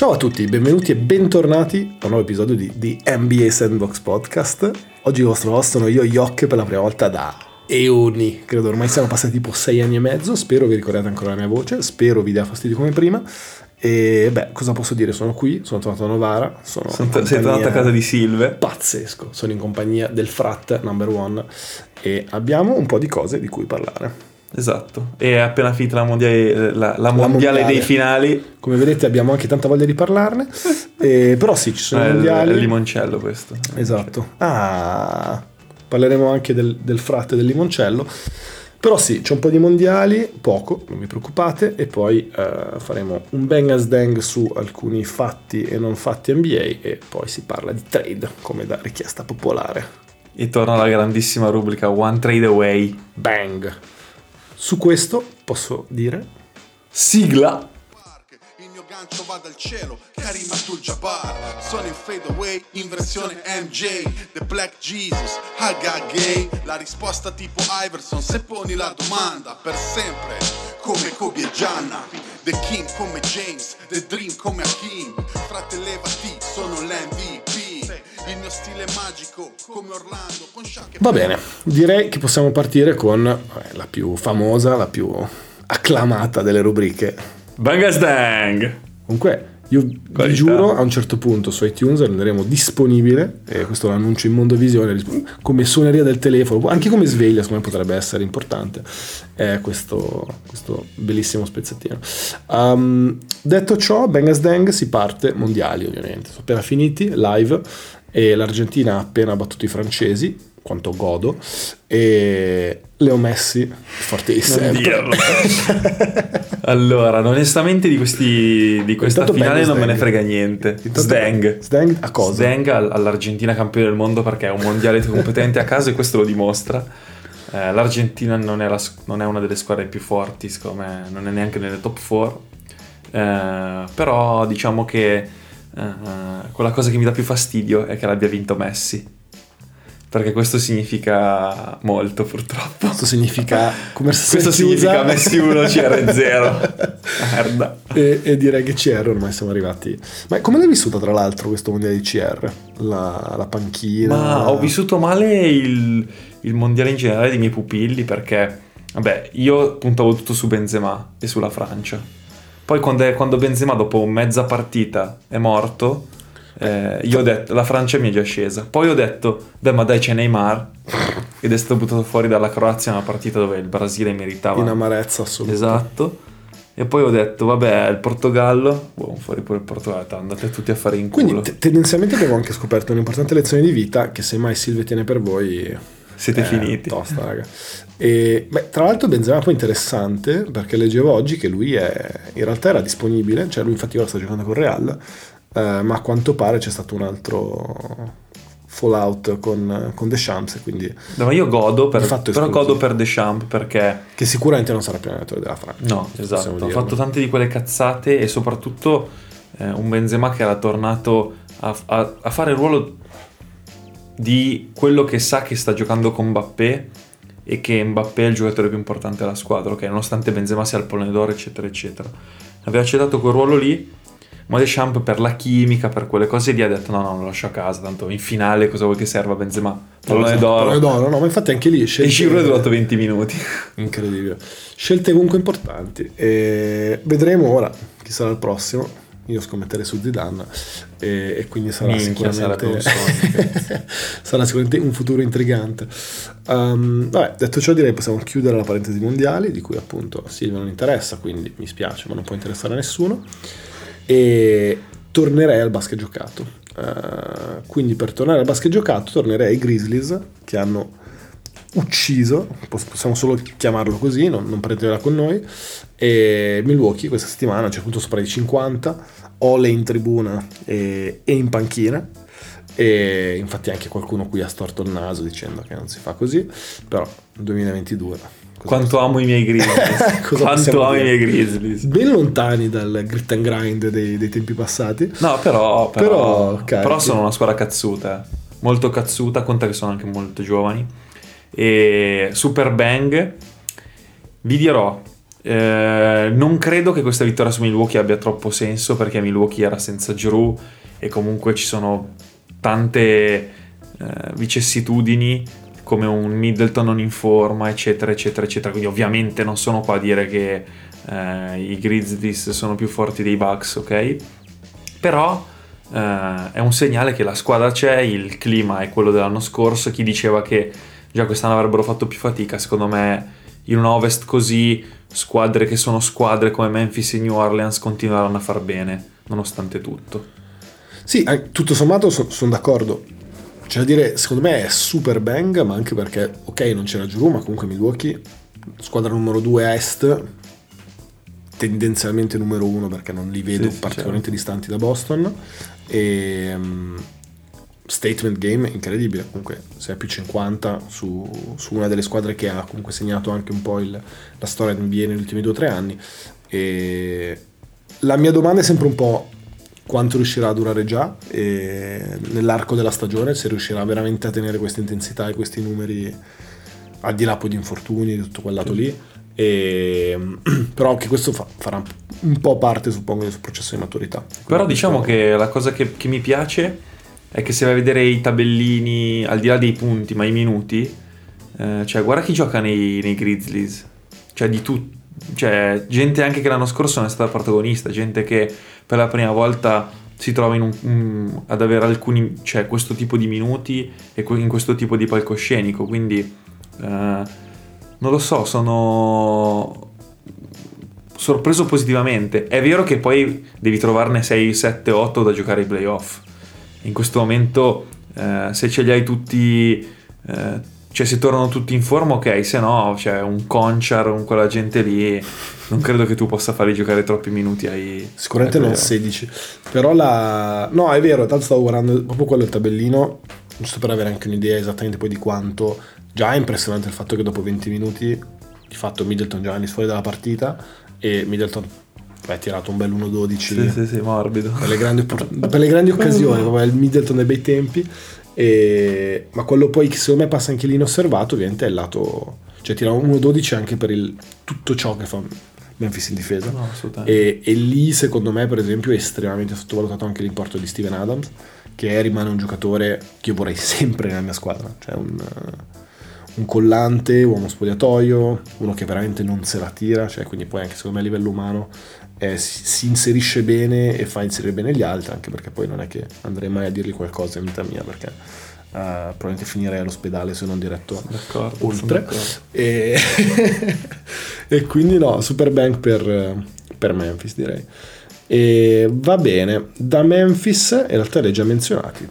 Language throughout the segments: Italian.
Ciao a tutti, benvenuti e bentornati a un nuovo episodio di, di NBA Sandbox Podcast. Oggi il vostro host sono io, Yock, per la prima volta da eoni. Credo ormai siamo passati tipo sei anni e mezzo. Spero vi ricordiate ancora la mia voce. Spero vi dia fastidio come prima. E beh, cosa posso dire? Sono qui, sono tornato a Novara. Sono Sono sei tornato a casa di Silve. Pazzesco, sono in compagnia del frat number one e abbiamo un po' di cose di cui parlare. Esatto. E è appena finita la mondiale, la, la mondiale mondiale. dei finali. Come vedete abbiamo anche tanta voglia di parlarne, Eh, però sì, ci sono i mondiali. è il limoncello questo. Esatto. Ah, parleremo anche del, del frat e del limoncello. Però sì, c'è un po' di mondiali, poco, non vi preoccupate, e poi eh, faremo un bang as dang su alcuni fatti e non fatti NBA e poi si parla di trade, come da richiesta popolare. E torna la grandissima rubrica One Trade Away. Bang! Su questo posso dire Sigla. Il mio gancio va dal cielo, Karim Abdul-Jabbar Sono in fade away, in versione MJ The Black Jesus, Haga Gay. La risposta tipo Iverson, se poni la domanda Per sempre, come Kobe e Gianna. The King come James, The Dream come Hakim Frate levati, sono l'MVP Il mio stile è magico, come Orlando Con Shaq Va bene, direi che possiamo partire con eh, la più famosa, la più acclamata delle rubriche. Bangas Dang. Comunque, io vi Qualità. giuro, a un certo punto su iTunes renderemo disponibile, e questo lo annuncio in Mondovisione, come suoneria del telefono, anche come sveglia, secondo me potrebbe essere importante, è questo, questo bellissimo spezzettino. Um, detto ciò, Bang Dang si parte mondiali ovviamente, sono appena finiti, live, e l'Argentina ha appena battuto i francesi, quanto godo, e Leo Messi, forte di sempre. allora, onestamente di, questi, di questa Intanto finale non me ne frega niente. Intanto-. Sdang a cosa? Sdang all- all'Argentina campione del mondo perché è un mondiale competente a casa e questo lo dimostra. Eh, L'Argentina non è, la non è una delle squadre più forti, secondo me, non è neanche nelle top 4. Eh, però diciamo che eh, quella cosa che mi dà più fastidio è che l'abbia vinto Messi. Perché questo significa molto purtroppo. Questo significa conversazione Questo significa Messi 1 CR 0. Merda. E, e direi che CR ormai siamo arrivati. Ma come l'hai vissuta tra l'altro questo mondiale di CR? La, la panchina? Ma ho vissuto male il, il mondiale in generale dei miei pupilli perché, vabbè, io puntavo tutto su Benzema e sulla Francia. Poi quando, è- quando Benzema dopo mezza partita è morto, eh, io ho detto, la Francia mi è già scesa. Poi ho detto, beh ma dai c'è Neymar ed è stato buttato fuori dalla Croazia una partita dove il Brasile meritava. in amarezza assoluta. Esatto. E poi ho detto, vabbè, il Portogallo, boh, fuori pure il Portogallo, andate tutti a fare in culo. Quindi te- tendenzialmente abbiamo anche scoperto un'importante lezione di vita che se mai Silvia tiene per voi Siete è finiti. Tosta, raga. E, beh, tra l'altro Benzema poi interessante perché leggevo oggi che lui è, in realtà era disponibile, cioè lui infatti ora sta giocando con Real, eh, ma a quanto pare c'è stato un altro fallout con, con Deschamps quindi No, ma io godo, per, però godo per Deschamps perché... che sicuramente non sarà più allenatore della Francia. No, esatto, ha fatto tante di quelle cazzate e soprattutto eh, un Benzema che era tornato a, a- a fare il ruolo di quello che sa che sta giocando con Mbappé e che Mbappé è il giocatore più importante della squadra, ok? Nonostante Benzema sia il pallone d'oro, eccetera, eccetera. Aveva accettato quel ruolo lì, ma Deschamps per la chimica, per quelle cose lì ha detto no, no, lo lascio a casa, tanto in finale cosa vuoi che serva Benzema? Pallone d'oro. Pallone d'oro, no, ma infatti anche lì E scelte... Giroud è durato 20 minuti. Incredibile. Scelte comunque importanti. E vedremo ora chi sarà il prossimo. Io scommetterei su Zidane e, e quindi sarà Minchia, sicuramente un sarà sicuramente un futuro intrigante. Um, vabbè, detto ciò direi possiamo chiudere la parentesi mondiali di cui appunto Silvia non interessa, quindi mi spiace, ma non può interessare a nessuno. E tornerei al basket giocato. Uh, quindi per tornare al basket giocato tornerei ai Grizzlies che hanno ucciso, poss- possiamo solo chiamarlo così, non, non prendetela con noi, e Milwaukee questa settimana a un certo punto sopra i 50, Ole in tribuna e, e in panchina, e infatti anche qualcuno qui ha storto il naso dicendo che non si fa così, però 2022. cosa Quanto amo i miei Grizzlies. Quanto possiamo amo i dire? miei Grizzlies. Ben lontani dal grit and grind dei, dei tempi passati. No, però, però, Però, però sono una squadra cazzuta. eh. Molto cazzuta, conta che sono anche molto giovani. E Super Bang, vi dirò, Eh, non credo che questa vittoria su Milwaukee abbia troppo senso perché Milwaukee era senza Drew e comunque ci sono tante eh, vicissitudini come un Middleton non in forma, eccetera, eccetera, eccetera. Quindi ovviamente non sono qua a dire che eh, i Grizzlies sono più forti dei Bucks, ok? Però eh, è un segnale che la squadra c'è, il clima è quello dell'anno scorso. Chi diceva che già quest'anno avrebbero fatto più fatica, secondo me in un ovest così squadre che sono squadre come Memphis e New Orleans continueranno a far bene, nonostante tutto. Sì, tutto sommato sono son d'accordo. C'è da dire, secondo me è super bang, ma anche perché, ok, non c'era Giroud, ma comunque Milwaukee, squadra numero 2 est, tendenzialmente numero 1 perché non li vedo Sì, particolarmente certo. distanti da Boston. E um, statement game incredibile, comunque 6 più 50 su, su una delle squadre che ha comunque segnato anche un po' il- la storia NBA negli ultimi 2 o 3 anni. E la mia domanda è sempre un po' quanto riuscirà a durare già e nell'arco della stagione, se riuscirà veramente a tenere questa intensità e questi numeri al di là poi di infortuni di tutto quel lato lì. E, però anche questo fa- farà un po' parte, suppongo, del suo processo di maturità. Però diciamo che la cosa che, che mi piace è che se vai a vedere i tabellini, al di là dei punti, ma i minuti, eh, cioè guarda chi gioca nei, nei Grizzlies, cioè di tutti. Cioè, gente anche che l'anno scorso non è stata protagonista, gente che per la prima volta si trova un- un- ad avere alcuni, cioè questo tipo di minuti e in questo tipo di palcoscenico. Quindi, eh, non lo so, sono sorpreso positivamente. È vero che poi devi trovarne 6, 7, 8 da giocare ai playoff. In questo momento, eh, se ce li hai tutti, eh, cioè se tornano tutti in forma, ok, se no, cioè un Conchar, un quella gente lì, non credo che tu possa farli giocare troppi minuti ai Sicuramente ai non playoff. 16. Però la... No, è vero, tanto stavo guardando proprio quello il tabellino, giusto per avere anche un'idea esattamente poi di quanto... Già è impressionante il fatto che dopo 20 minuti, di fatto Middleton già è fuori dalla partita e Middleton beh, ha tirato un bel 1-12 Sì, sì, sì, morbido. per, le grandi, per le grandi occasioni, proprio il Middleton dei bei tempi. E- Ma quello poi che secondo me passa anche lì inosservato, ovviamente è il lato... Cioè tira 1-12 anche per il- tutto ciò che fa Memphis in difesa. No. E, e lì secondo me per esempio è estremamente sottovalutato anche l'importo di Steven Adams che rimane un giocatore che io vorrei sempre nella mia squadra cioè un, un collante, uomo spogliatoio uno che veramente non se la tira cioè quindi poi anche secondo me a livello umano eh, si, si inserisce bene e fa inserire bene gli altri anche perché poi non è che andrei mai a dirgli qualcosa in vita mia perché eh, probabilmente finirei all'ospedale se non diretto D'accordo, oltre d'accordo. e, e quindi no, super bank per, per Memphis direi. E va bene, da Memphis in realtà li hai già menzionati.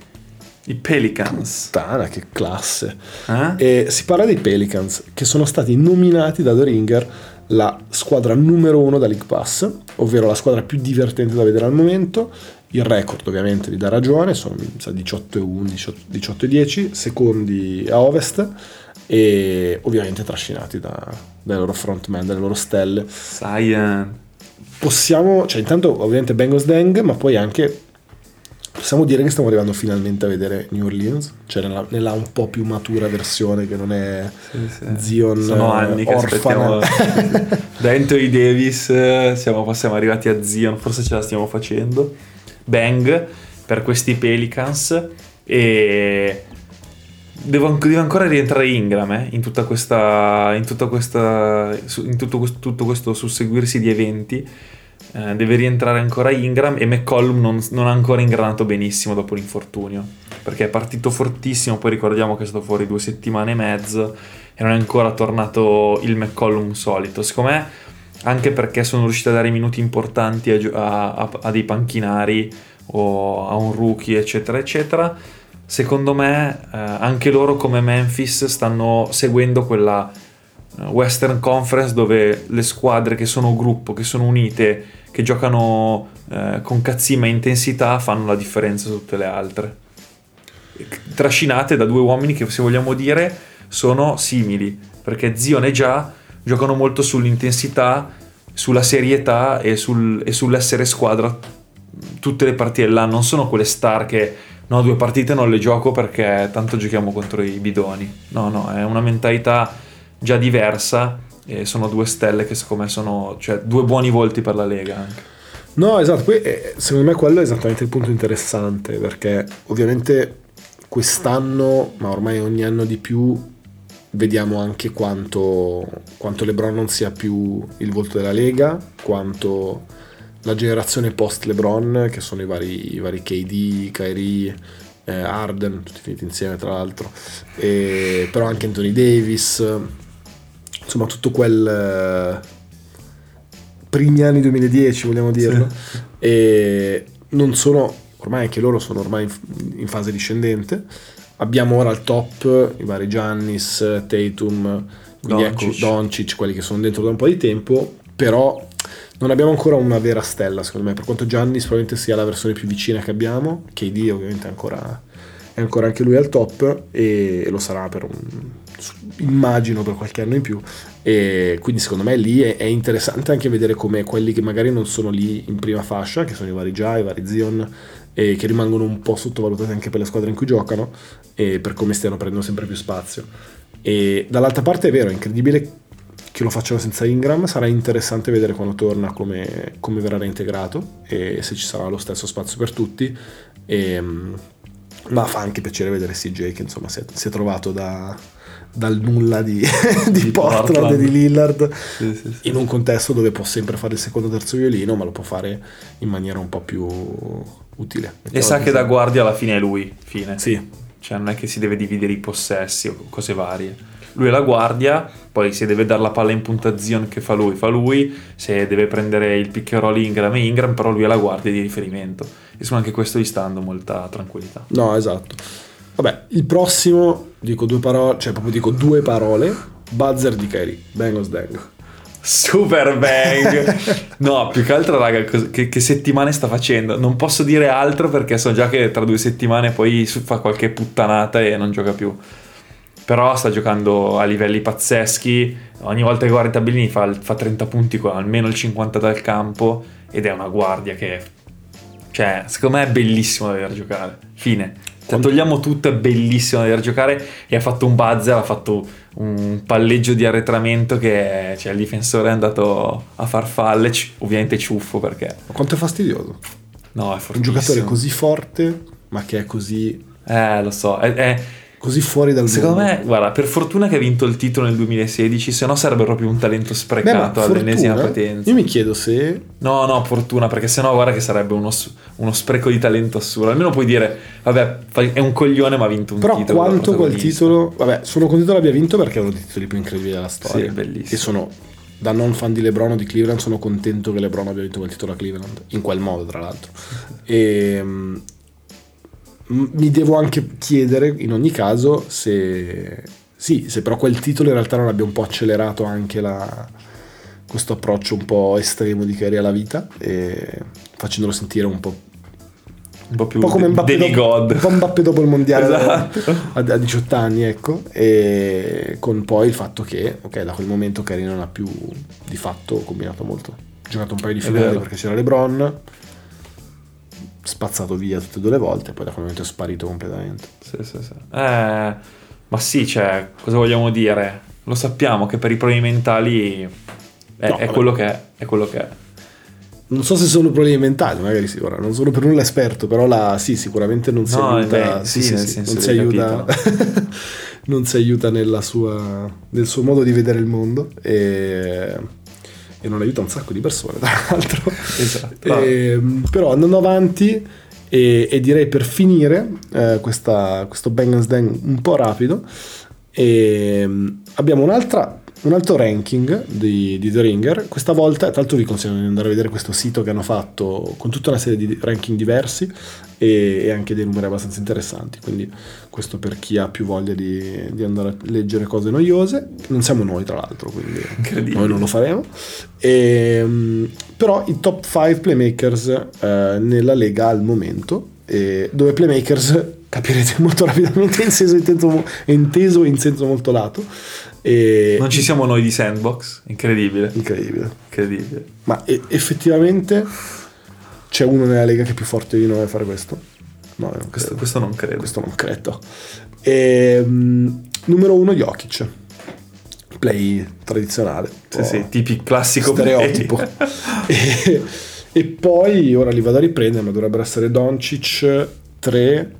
I Pelicans. Tana, che classe. Eh? E si parla dei Pelicans che sono stati nominati da The Ringer la squadra numero uno da League Pass, ovvero la squadra più divertente da vedere al momento. Il record ovviamente gli dà ragione, sono mi sa, 18 e 11, 18 e 10, secondi a ovest e ovviamente trascinati da- dai loro frontman, dalle loro stelle. Cyan. Possiamo, cioè intanto ovviamente Bengals Deng, ma poi anche possiamo dire che stiamo arrivando finalmente a vedere New Orleans, cioè nella, nella un po' più matura versione che non è Sì, sì. Zion Sono anni che orfana. aspettiamo da Anthony Davis eh, siamo, siamo arrivati a Zion forse ce la stiamo facendo Bang per questi Pelicans e devo, deve ancora rientrare Ingram eh, in tutta questa in tutta questa in tutto, questo, tutto questo susseguirsi di eventi Eh, deve rientrare ancora Ingram e McCollum non, non ha ancora ingranato benissimo dopo l'infortunio perché è partito fortissimo poi ricordiamo che è stato fuori due settimane e mezzo e non è ancora tornato il McCollum solito. Secondo me anche perché sono riusciti a dare minuti importanti a- a- a dei panchinari o a un rookie eccetera eccetera secondo me eh, anche loro come Memphis stanno seguendo quella eh, Western Conference dove le squadre che sono gruppo, che sono unite, che giocano eh, con cazzima e intensità fanno la differenza su tutte le altre. Trascinate da due uomini che se vogliamo dire sono simili, perché Zion e Già giocano molto sull'intensità, sulla serietà e, sul- e sull'essere squadra tutte le partite dell'anno, non sono quelle star che no, due partite non le gioco perché tanto giochiamo contro i bidoni. No, no, è una mentalità già diversa e sono due stelle che secondo me sono cioè, due buoni volti per la Lega anche. No, esatto, poi eh, secondo me quello è esattamente il punto interessante, perché ovviamente quest'anno, ma ormai ogni anno di più, vediamo anche quanto, quanto LeBron non sia più il volto della Lega, quanto la generazione post LeBron, che sono i vari, i vari KD, Kyrie, eh, Arden, tutti finiti insieme tra l'altro, e, però anche Anthony Davis, insomma tutto quel... eh, primi anni 2010 vogliamo dirlo. E non sono ormai anche loro sono ormai in, in fase discendente. Abbiamo ora al top i vari Giannis Tatum quindi Doncic. ecco Doncic. Quelli che sono dentro da un po' di tempo. Però non abbiamo ancora una vera stella secondo me per quanto Giannis probabilmente sia la versione più vicina che abbiamo. KD ovviamente è ancora è ancora anche lui al top e lo sarà per un immagino per qualche anno in più. E quindi secondo me lì è, è interessante anche vedere come quelli che magari non sono lì in prima fascia che sono i vari Jai, i vari Zion e che rimangono un po' sottovalutati anche per le squadre in cui giocano e per come stiano prendendo sempre più spazio. E dall'altra parte è vero, è incredibile che lo facciano senza Ingram. Sarà interessante vedere quando torna come, come verrà reintegrato e se ci sarà lo stesso spazio per tutti. E, ma fa anche piacere vedere CJ che insomma si è, si è trovato da, dal nulla di, di, Di Portland, Portland. e di Lillard Sì, sì, sì. in un contesto dove può sempre fare il secondo terzo violino ma lo può fare in maniera un po' più utile E sa che da guardia alla fine è lui, fine. sì Cioè non è che si deve dividere i possessi o cose varie. Lui è la guardia, poi se deve dare la palla in punta a Zion che fa lui, fa lui, se deve prendere il roll Ingram e Ingram, però lui è la guardia di riferimento. E su anche questo gli sta dando molta tranquillità. No, esatto. Vabbè, il prossimo, dico due parole, cioè proprio dico due parole, buzzer di Kyrie, Bengals Dang. Super bang! no, più che altro, raga, che, che settimane sta facendo? Non posso dire altro perché so già che tra due settimane poi fa qualche puttanata e non gioca più. Però sta giocando a livelli pazzeschi. Ogni volta che guarda i tabellini fa, fa 30 punti con almeno il 50 dal campo ed è una guardia che... Cioè, secondo me è bellissimo da vedere giocare. Fine. Se Quanto- togliamo tutto è bellissimo da vedere giocare e ha fatto un buzzer, ha fatto un palleggio di arretramento che cioè, il difensore è andato a far falle, ovviamente ciuffo perché... Ma quanto è fastidioso. No, è Un fortissimo. giocatore così forte, ma che è così, Eh, lo so, è- è- così fuori dal Secondo mondo. me, guarda, per fortuna che ha vinto il titolo nel 2016, se no sarebbe proprio un talento Beh, sprecato all'ennesima fortuna, potenza. Io mi chiedo se No, no, fortuna, perché sennò guarda che sarebbe uno, uno spreco di talento assurdo. Almeno puoi dire, vabbè, è un coglione ma ha vinto un Però titolo. da quanto quel titolo... Vabbè, sono contento l'abbia vinto perché è uno dei titoli più incredibili della storia. Sì, bellissimo. E sono, da non fan di LeBron o di Cleveland, sono contento che LeBron abbia vinto quel titolo a Cleveland. In quel modo, tra l'altro. E... mi devo anche chiedere, in ogni caso, se... Sì, se però quel titolo in realtà non abbia un po' accelerato anche la... questo approccio un po' estremo di Kyrie alla vita, facendolo sentire un po' Un po' più un po' come de- Mbappé, demigod. dopo, un po' Mbappé dopo il mondiale Esatto. a, a 18 anni ecco e con poi il fatto che ok da quel momento Kyrie non ha più di fatto combinato molto ha giocato un paio di finali perché c'era LeBron spazzato via tutte e due le volte poi da quel momento è sparito completamente Sì, sì, sì. Eh, ma sì, cioè, cosa vogliamo dire? Lo sappiamo che per i problemi mentali è, No, è quello che è, è quello che è. non so se sono problemi mentali magari sì ora non sono per nulla esperto però la, sì sicuramente non si No, aiuta beh, sì, sì, sì, sì, non si aiuta non si aiuta nella sua, nel suo modo di vedere il mondo e, e non aiuta un sacco di persone tra l'altro Esatto. Ehm, però andando avanti e, e direi per finire eh, questa- questo Bang Dang un po' rapido ehm, abbiamo un'altra un altro ranking di, di The Ringer, questa volta, tra l'altro vi consiglio di andare a vedere questo sito che hanno fatto con tutta una serie di ranking diversi e, e anche dei numeri abbastanza interessanti, quindi questo per chi ha più voglia di, di andare a leggere cose noiose, non siamo noi tra l'altro, quindi noi non lo faremo, Ehm, però i top 5 playmakers eh, nella Lega al momento, e dove playmakers capirete molto rapidamente in senso inteso, inteso in senso molto lato. E Non ci siamo noi di Sandbox, incredibile, Incredibile. incredibile. Ma e- effettivamente c'è uno nella Lega che è più forte di noi a fare questo? No, non Questo, questo non credo. Questo non credo. Ehm, numero uno Jokic. play tradizionale. Sì, sì, tipi classico stereotipo. e, e poi ora li vado a riprendere, ma dovrebbero essere Doncic 3,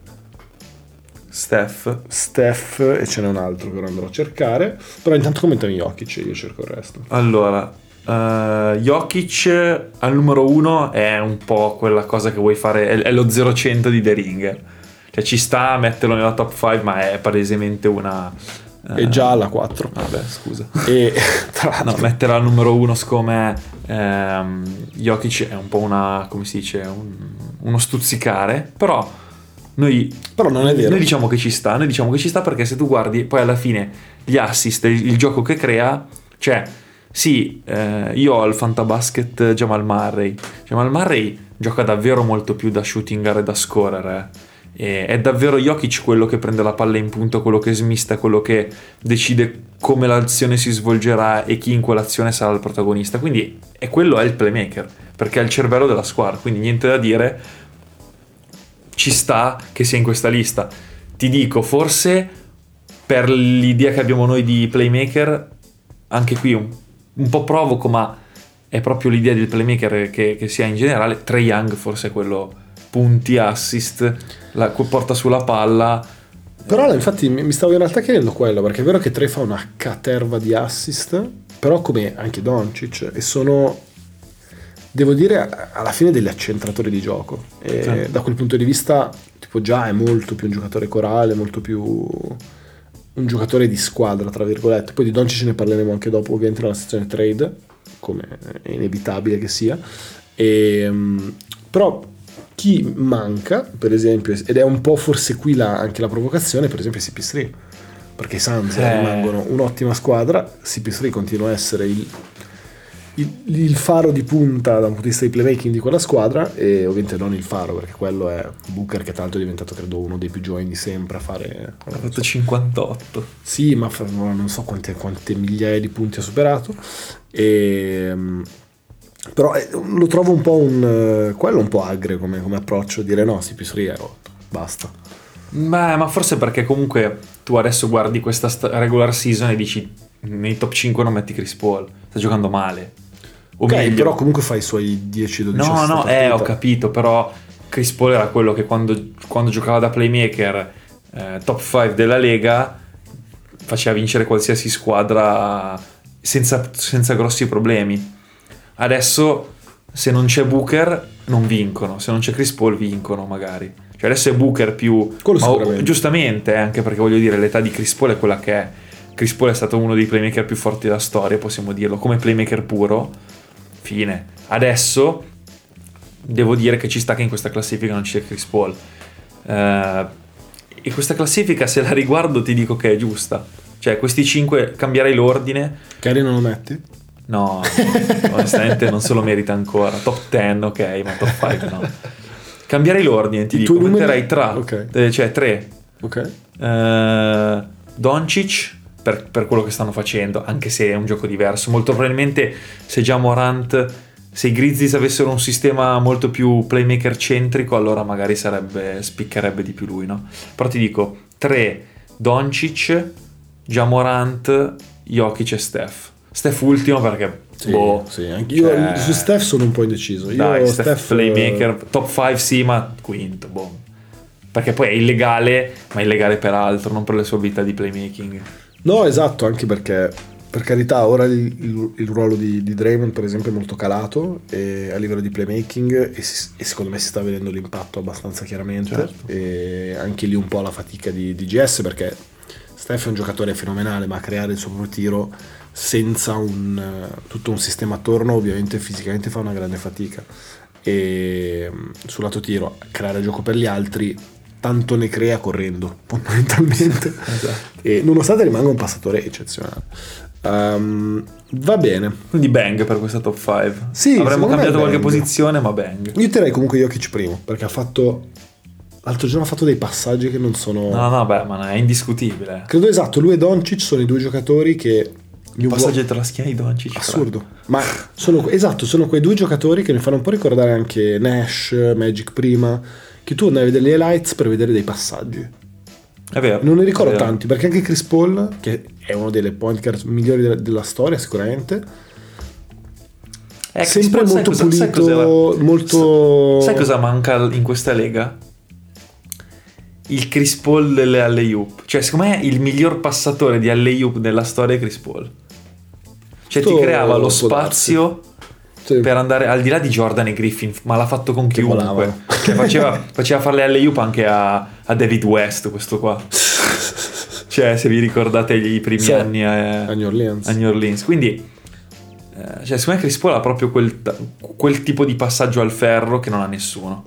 Steph. Steph e ce n'è un altro che ora andrò a cercare. Però intanto commentami Jokic e io cerco il resto. Allora, eh, Jokic al numero uno è un po' quella cosa che vuoi fare, è, è lo 0-100 di The Ringer. Cioè ci sta a metterlo nella top 5, ma è palesemente una... È già alla 4. Vabbè, scusa. E tra l'altro, No, mettere al numero uno siccome ehm, Jokic è un po' una, come si dice, un- uno stuzzicare, però noi, Però non è vero. noi diciamo che ci sta, noi diciamo che ci sta perché se tu guardi poi alla fine gli assist, il, il gioco che crea, cioè sì, eh, io ho il fantabasket Jamal Murray, Jamal Murray gioca davvero molto più da shooting guard e da scorer, eh. E è davvero Jokic quello che prende la palla in punto, quello che smista, quello che decide come l'azione si svolgerà e chi in quell'azione sarà il protagonista. Quindi è quello è il playmaker, perché è il cervello della squadra, quindi niente da dire, ci sta che sia in questa lista. Ti dico, forse per l'idea che abbiamo noi di playmaker, anche qui un, un po' provoco, ma è proprio l'idea del playmaker che, che si ha in generale. Trey Young forse è quello punti, assist, la, porta sulla palla. Però infatti mi stavo in realtà chiedendo quello, perché è vero che Tre fa una caterva di assist, però come anche Doncic, e sono, devo dire, alla fine degli accentratori di gioco. Sì. da quel punto di vista, tipo già è molto più un giocatore corale, molto più un giocatore di squadra, tra virgolette. Poi di Doncic ne parleremo anche dopo, ovviamente nella sezione trade, come è inevitabile che sia. E, mm, però chi manca, per esempio, ed è un po' forse qui la- anche la provocazione, per esempio è CP3, perché i Suns Eh. rimangono un'ottima squadra, CP3 continua a essere il, il- il faro di punta da un punto di vista di playmaking di quella squadra e ovviamente non il faro perché quello è Booker che tra l'altro è diventato credo uno dei più giovani di sempre a fare Ha fatto 58. sì, ma fa- non so quante, quante migliaia di punti ha superato. E, mm, però eh, lo trovo un po' un. eh, quello un po' agre come, come approccio, dire no, CP3 è rotto, basta. Beh, ma forse perché comunque tu adesso guardi questa sta- regular season e dici nei top 5 non metti Chris Paul, sta giocando male. O Ok, meglio, però comunque fai i suoi 10-12 No, no, eh, ho capito, però Chris Paul era quello che quando, quando giocava da playmaker eh, top 5 della Lega faceva vincere qualsiasi squadra senza, senza grossi problemi. Adesso se non c'è Booker non vincono, se non c'è Chris Paul vincono magari. Cioè adesso è Booker più... Ma- giustamente, eh, anche perché voglio dire l'età di Chris Paul è quella che è. Chris Paul è stato uno dei playmaker più forti della storia, possiamo dirlo, come playmaker puro. Fine. Adesso devo dire che ci sta che in questa classifica non c'è Chris Paul. Eh, e questa classifica, se la riguardo, ti dico che è giusta. Cioè, questi 5 cambierei l'ordine. Cari non lo metti? No, onestamente non se lo merita ancora. Top 10, ok, ma top 5 no. Cambierei l'ordine, ti dico. Metterei tra, Ok. eh, cioè 3. Ok. Eh, Doncic per, per quello che stanno facendo, anche se è un gioco diverso. Molto probabilmente se già Morant, se i Grizzlies avessero un sistema molto più playmaker centrico, allora magari sarebbe, spiccherebbe di più lui, no? Però ti dico 3 Doncic, già Morant, Jokic e Steph. Steph ultimo perché Sì, boh, sì, anche io cioè, su Steph sono un po' indeciso. Io dai, Steph, Steph, playmaker, top 5 sì, ma quinto, boh. Perché poi è illegale, ma è illegale per altro, non per le sue abilità di playmaking. No, esatto, anche perché per carità ora il, il- il ruolo di, di Draymond per esempio è molto calato e a livello di playmaking e, si- e secondo me si sta vedendo l'impatto abbastanza chiaramente Certo. e anche lì un po' la fatica di, di GS perché Steph è un giocatore fenomenale ma creare il suo proprio tiro senza un, tutto un sistema attorno ovviamente fisicamente fa una grande fatica e sul lato tiro creare gioco per gli altri tanto ne crea correndo fondamentalmente e nonostante rimanga un passatore eccezionale. Ehm, va bene. Quindi bang per questa top 5. Sì, Avremmo cambiato qualche posizione, ma bang. Io direi comunque Jokic primo, perché ha fatto... L'altro giorno ha fatto dei passaggi che non sono... No, no, beh, ma è indiscutibile. Credo esatto, lui e Doncic sono i due giocatori che... gli uo- Passaggio tra la schiena di Doncic. Assurdo. Ma sono, esatto, sono quei due giocatori che mi fanno un po' ricordare anche Nash, Magic prima, che tu andavi a vedere le highlights per vedere dei passaggi. È vero. Non ne ricordo è tanti, perché anche Chris Paul, che è uno delle point guard migliori della, della storia sicuramente, Eh, Chris sempre Paul, sai molto cosa- sai pulito, cos'era? molto... Sai cosa manca in questa lega? Il Chris Paul delle alley-oop. Cioè, secondo me il miglior passatore di alley-oop della storia è Chris Paul. Cioè, ti creava lo spazio Sì. per andare al di là di Jordan e Griffin, ma l'ha fatto con Che chiunque. Cioè, faceva, faceva fare le alley-oop anche a, a David West, questo qua. Cioè, se vi ricordate i primi Sì. anni a, A New Orleans. a New Orleans. Quindi, eh, cioè, secondo me Chris Paul ha proprio quel, quel tipo di passaggio al ferro che non ha nessuno.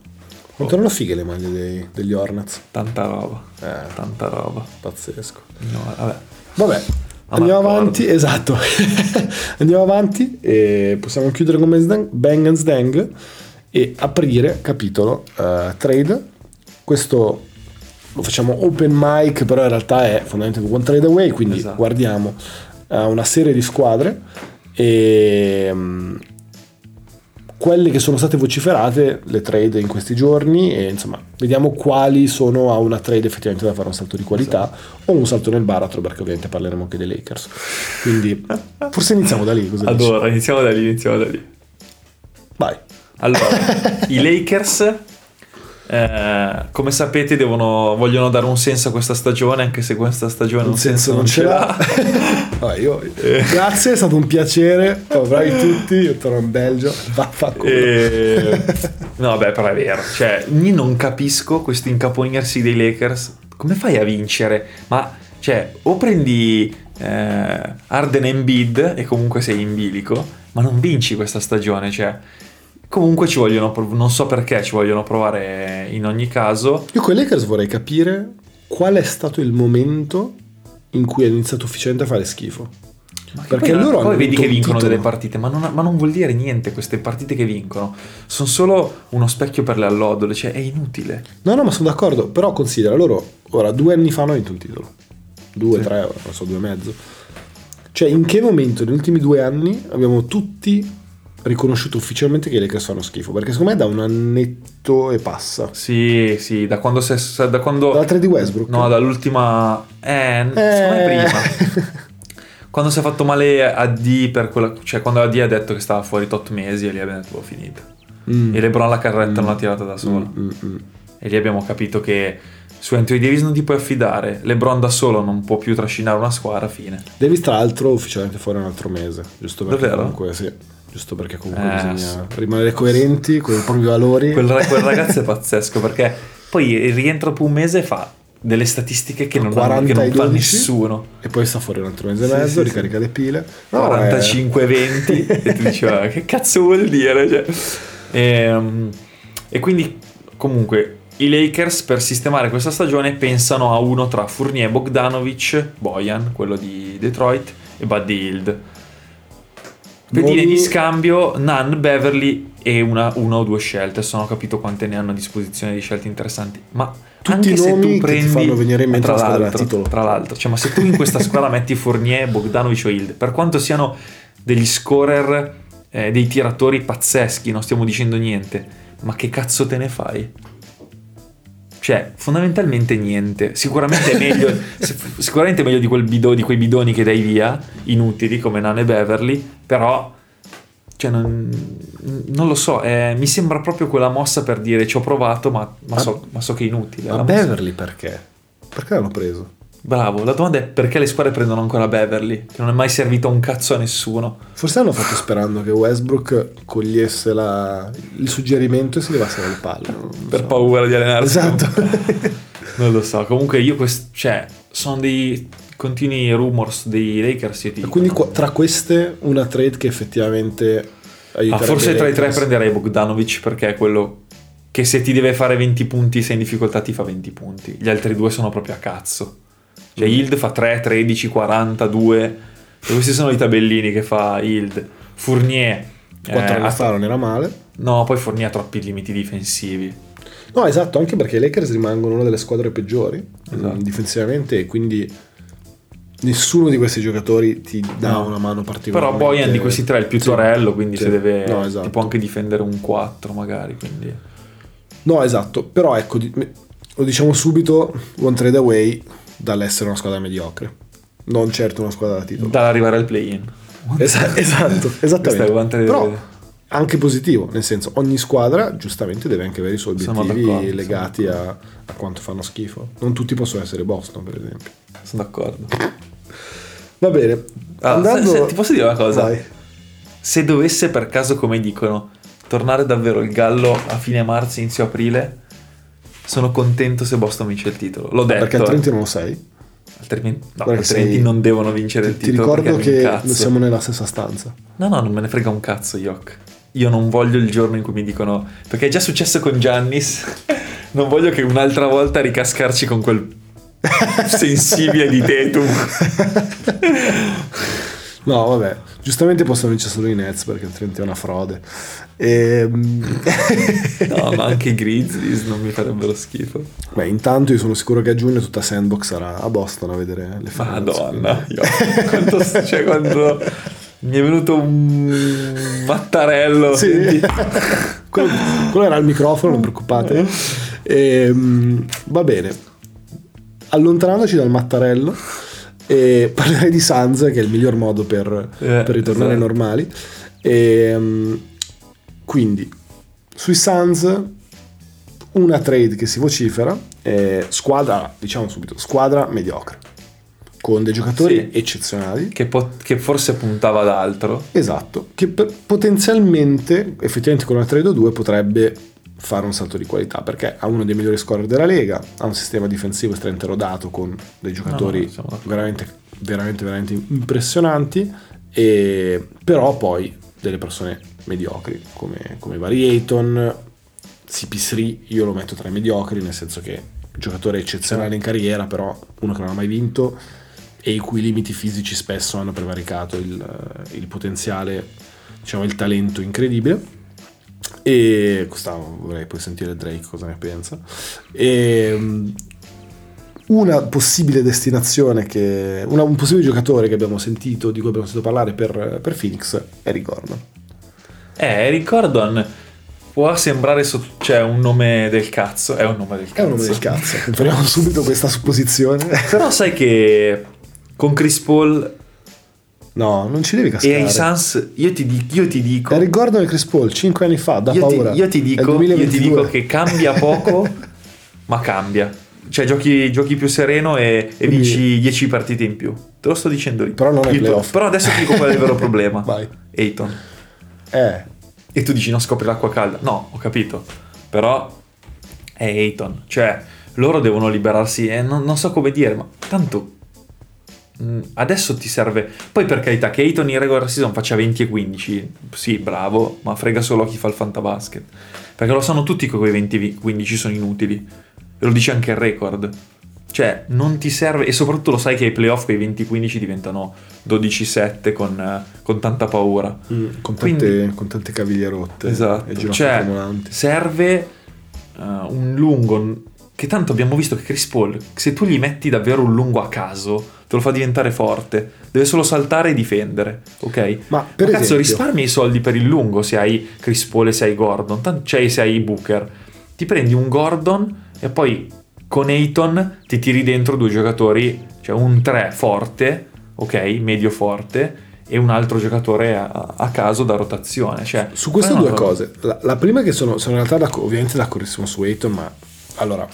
Quanto erano fighe le maglie dei- degli Hornets? Tanta roba. Eh, Tanta roba. pazzesco. No, vabbè. Vabbè, andiamo avanti, esatto. andiamo avanti e possiamo chiudere con Bang and Stang e aprire capitolo eh, trade. Questo lo facciamo open mic, però in realtà è fondamentalmente one trade away, quindi Esatto. guardiamo eh, una serie di squadre e mm, quelle che sono state vociferate, le trade in questi giorni e insomma vediamo quali sono a una trade effettivamente da fare un salto di qualità o un salto nel baratro perché ovviamente parleremo anche dei Lakers. Quindi forse iniziamo da lì. Cosa dici? Allora, iniziamo da lì, iniziamo da lì. Vai. Allora, i Lakers, eh, come sapete, devono, vogliono dare un senso a questa stagione, anche se questa stagione un, senso, non ce l'ha. Vabbè, io- Eh. Grazie, è stato un piacere. Bravi tutti, io torno in Belgio. Vaffanculo. E... No, beh, però è vero. Cioè, io non capisco questo incaponirsi dei Lakers. Come fai a vincere? Ma, cioè, o prendi eh, Arden Embiid e comunque sei in bilico, ma non vinci questa stagione. Cioè, comunque ci vogliono, non so perché ci vogliono provare in ogni caso. Io con i Lakers vorrei capire qual è stato il momento in cui è iniziato ufficialmente a fare schifo. Perché poi, loro poi hanno vedi che vincono titolo. delle partite, ma non, ma non vuol dire niente queste partite che vincono. Sono solo uno specchio per le allodole, cioè è inutile. No, no, ma sono d'accordo. Però considera loro, ora, due anni fa hanno vinto un titolo. Due, Sì. tre, non so, due e mezzo. Cioè, in che momento negli ultimi due anni abbiamo tutti riconosciuto ufficialmente che i Lakers fanno schifo? Perché secondo me da un annetto e passa. Sì, sì, da quando si è- da quando Dalla 3 di Westbrook. No, dall'ultima eh, Eh. prima. quando si è fatto male a D per quella cioè quando AD ha detto che stava fuori tot mesi e lì abbiamo detto "Boh, finita. Mm. E LeBron la carretta non l'ha tirata da sola. Mm, mm, mm. E lì abbiamo capito che su Anthony Davis non ti puoi affidare. LeBron da solo non può più trascinare una squadra, fine. Davis, tra l'altro, ufficialmente fuori un altro mese. Giusto perché Davvero? comunque, sì. Giusto perché comunque Eh, bisogna sì. rimanere coerenti con i propri valori. Quel, quel ragazzo è pazzesco perché poi rientra dopo un mese e fa delle statistiche che non, 40 che non fa 12. nessuno. E poi sta fuori un altro mese e Sì, mezzo, sì, ricarica le pile. No, eh, 45-20 e tu dici "Ah, che cazzo vuol dire Cioè, ehm, e quindi comunque i Lakers per sistemare questa stagione pensano a uno tra Fournier Bogdanovic Bojan quello di Detroit e Buddy Hield pedine di scambio Nan, Beverly e una, una o due scelte ho capito quante ne hanno a disposizione di scelte interessanti ma Tutti anche i se nomi tu che ti prendi fanno venire in mente tra la squadra da l'altro, titolo. tra l'altro cioè, ma se tu in questa squadra metti Fournier, Bogdanovic o Hild per quanto siano degli scorer eh, dei tiratori pazzeschi non stiamo dicendo niente ma che cazzo te ne fai? Cioè, fondamentalmente niente. Sicuramente è meglio, sic- sicuramente è meglio di, quel bido- di quei bidoni che dai via, inutili come Nane Beverly, però, cioè, non, non lo so, eh, mi sembra proprio quella mossa per dire ci ho provato, ma, ma so, ma so che è inutile. Ma La mossa- Beverly perché? Perché l'hanno preso? Bravo, la domanda è perché le squadre prendono ancora Beverly, che non è mai servito un cazzo a nessuno. Forse hanno fatto sperando che Westbrook cogliesse la- il suggerimento e si levasse dalle palle. Per so. paura di allenarsi. Esatto. Non lo so, comunque io quest- cioè, sono dei continui rumors dei Lakers. Io ti E Quindi qua- tra queste una trade che effettivamente Ah, aiuterebbe forse tra i tre prenderei Bogdanovic perché è quello che se ti deve fare 20 punti, sei in difficoltà, ti fa 20 punti. Gli altri due sono proprio a cazzo. Cioè, Mm. Hild fa 3, 13, 42. E questi sono i tabellini che fa Hild. Fournier. Quattro eh, anni fa non era male. No, poi Fournier ha troppi limiti difensivi. No, esatto, anche perché i Lakers rimangono una delle squadre peggiori Esatto. mm, difensivamente e quindi nessuno di questi giocatori ti dà No. una mano Però particolarmente. Bojan di questi tre è il più Sì. torello, quindi Sì. se deve No, esatto. ti può anche difendere un 4 magari, quindi No, esatto, però ecco, lo diciamo subito, one trade away dall'essere una squadra mediocre. Non certo una squadra da titolo. Dall'arrivare al play-in. Esa- esatto, Questo è esattamente. Però anche positivo, nel senso ogni squadra giustamente deve anche avere i suoi obiettivi legati a, a quanto fanno schifo. Non tutti possono essere Boston, per esempio. Sono d'accordo. Va bene. Ah, Andando... se- se- ti posso dire una cosa? Vai. Se dovesse per caso, come dicono, tornare davvero il Gallo a fine marzo, inizio aprile, sono contento se Boston vince il titolo. L'ho detto. Perché altrimenti non lo sei. Altrimenti, no, altrimenti sei- non devono vincere il Ti, ti titolo. ricordo perché mi che siamo nella stessa stanza. No, no, non me ne frega un cazzo, Yok. Io non voglio il giorno in cui mi dicono. Perché è già successo con Giannis. non voglio che un'altra volta ricascarci con quel sensibile di Tetum. No, vabbè, giustamente possono vincere solo i Nets perché altrimenti è una frode. Ehm, No, ma anche i Grizzlies non mi farebbero schifo. Beh, intanto io sono sicuro che a giugno tutta Sandbox sarà a Boston a vedere le finals. Madonna, io, quanto, cioè, quando mi è venuto un mattarello. Sì. senti? quello, quello era il microfono, non preoccupate. Ehm, va bene. Allontanandoci dal mattarello, e parlerei di Suns, che è il miglior modo per, Eh, per ritornare esatto. normali. Ehm, quindi, sui Suns, una trade che si vocifera, è squadra, diciamo subito, squadra mediocre, con dei giocatori Sì. eccezionali. Che, po- che forse puntava ad altro. Esatto, che per- potenzialmente, effettivamente con una trade o due potrebbe fare un salto di qualità perché ha uno dei migliori scorer della Lega, ha un sistema difensivo estremamente rodato con dei giocatori no, d'accordo. veramente, veramente, veramente impressionanti, e, però poi delle persone mediocri come, come vari Ayton, CP3 io lo metto tra i mediocri nel senso che giocatore eccezionale in carriera però uno che non ha mai vinto e i cui limiti fisici spesso hanno prevaricato il, il potenziale, diciamo il talento incredibile. E questa vorrei poi sentire Drake cosa ne pensa. E um, una possibile destinazione che una- un possibile giocatore che abbiamo sentito di cui abbiamo sentito parlare per, per Phoenix è Eric Gordon. Eh, Eric Gordon può sembrare so- cioè, un nome del cazzo. È un nome del È cazzo. un nome del cazzo. Confermiamo subito questa supposizione. Però sai che con Chris Paul No, non ci devi e cascare. ai Suns io ti, di- io ti dico... Eric Gordon e Chris Paul 5 anni fa, da io, ti, paura. io ti È il dico, io ti 2022. dico che cambia poco, ma cambia. Cioè giochi, giochi più sereno e, e vinci 10 partite in più. Te lo sto dicendo lì. Però non è Il- playoff. Però adesso ti dico qual è il vero problema. Vai. Ayton. Eh, E tu dici no, scopri l'acqua calda. No, ho capito. Però è Ayton. Cioè, loro devono liberarsi. E non, non so come dire, ma tanto. Mh, Adesso ti serve. Poi per carità, che Ayton in regular season faccia 20 e 15. Sì, bravo, ma frega solo a chi fa il fantabasket. Perché lo sanno tutti che quei 20 e 15 sono inutili. E lo dice anche il record. Cioè, non ti serve. E soprattutto lo sai che ai playoff quei 20-15 diventano 12-7 con, eh, con tanta paura. mm, con, tante, Quindi- con tante caviglie rotte e Esatto, ginocchia cioè tremolanti. serve eh, un lungo che tanto abbiamo visto che Chris Paul, se tu gli metti davvero un lungo a caso, te lo fa diventare forte, deve solo saltare e difendere, ok? Ma per cazzo esempio- risparmi i soldi per il lungo se hai Chris Paul e se hai Gordon, Tant- cioè se hai Booker, ti prendi un Gordon e poi con Ayton ti tiri dentro due giocatori, cioè un 3 forte, ok, medio forte e un altro giocatore a, a caso da rotazione, cioè Su queste due roba- cose, la, la prima è che sono, sono in realtà d'acc- ovviamente d'accordissimo su Ayton, ma allora,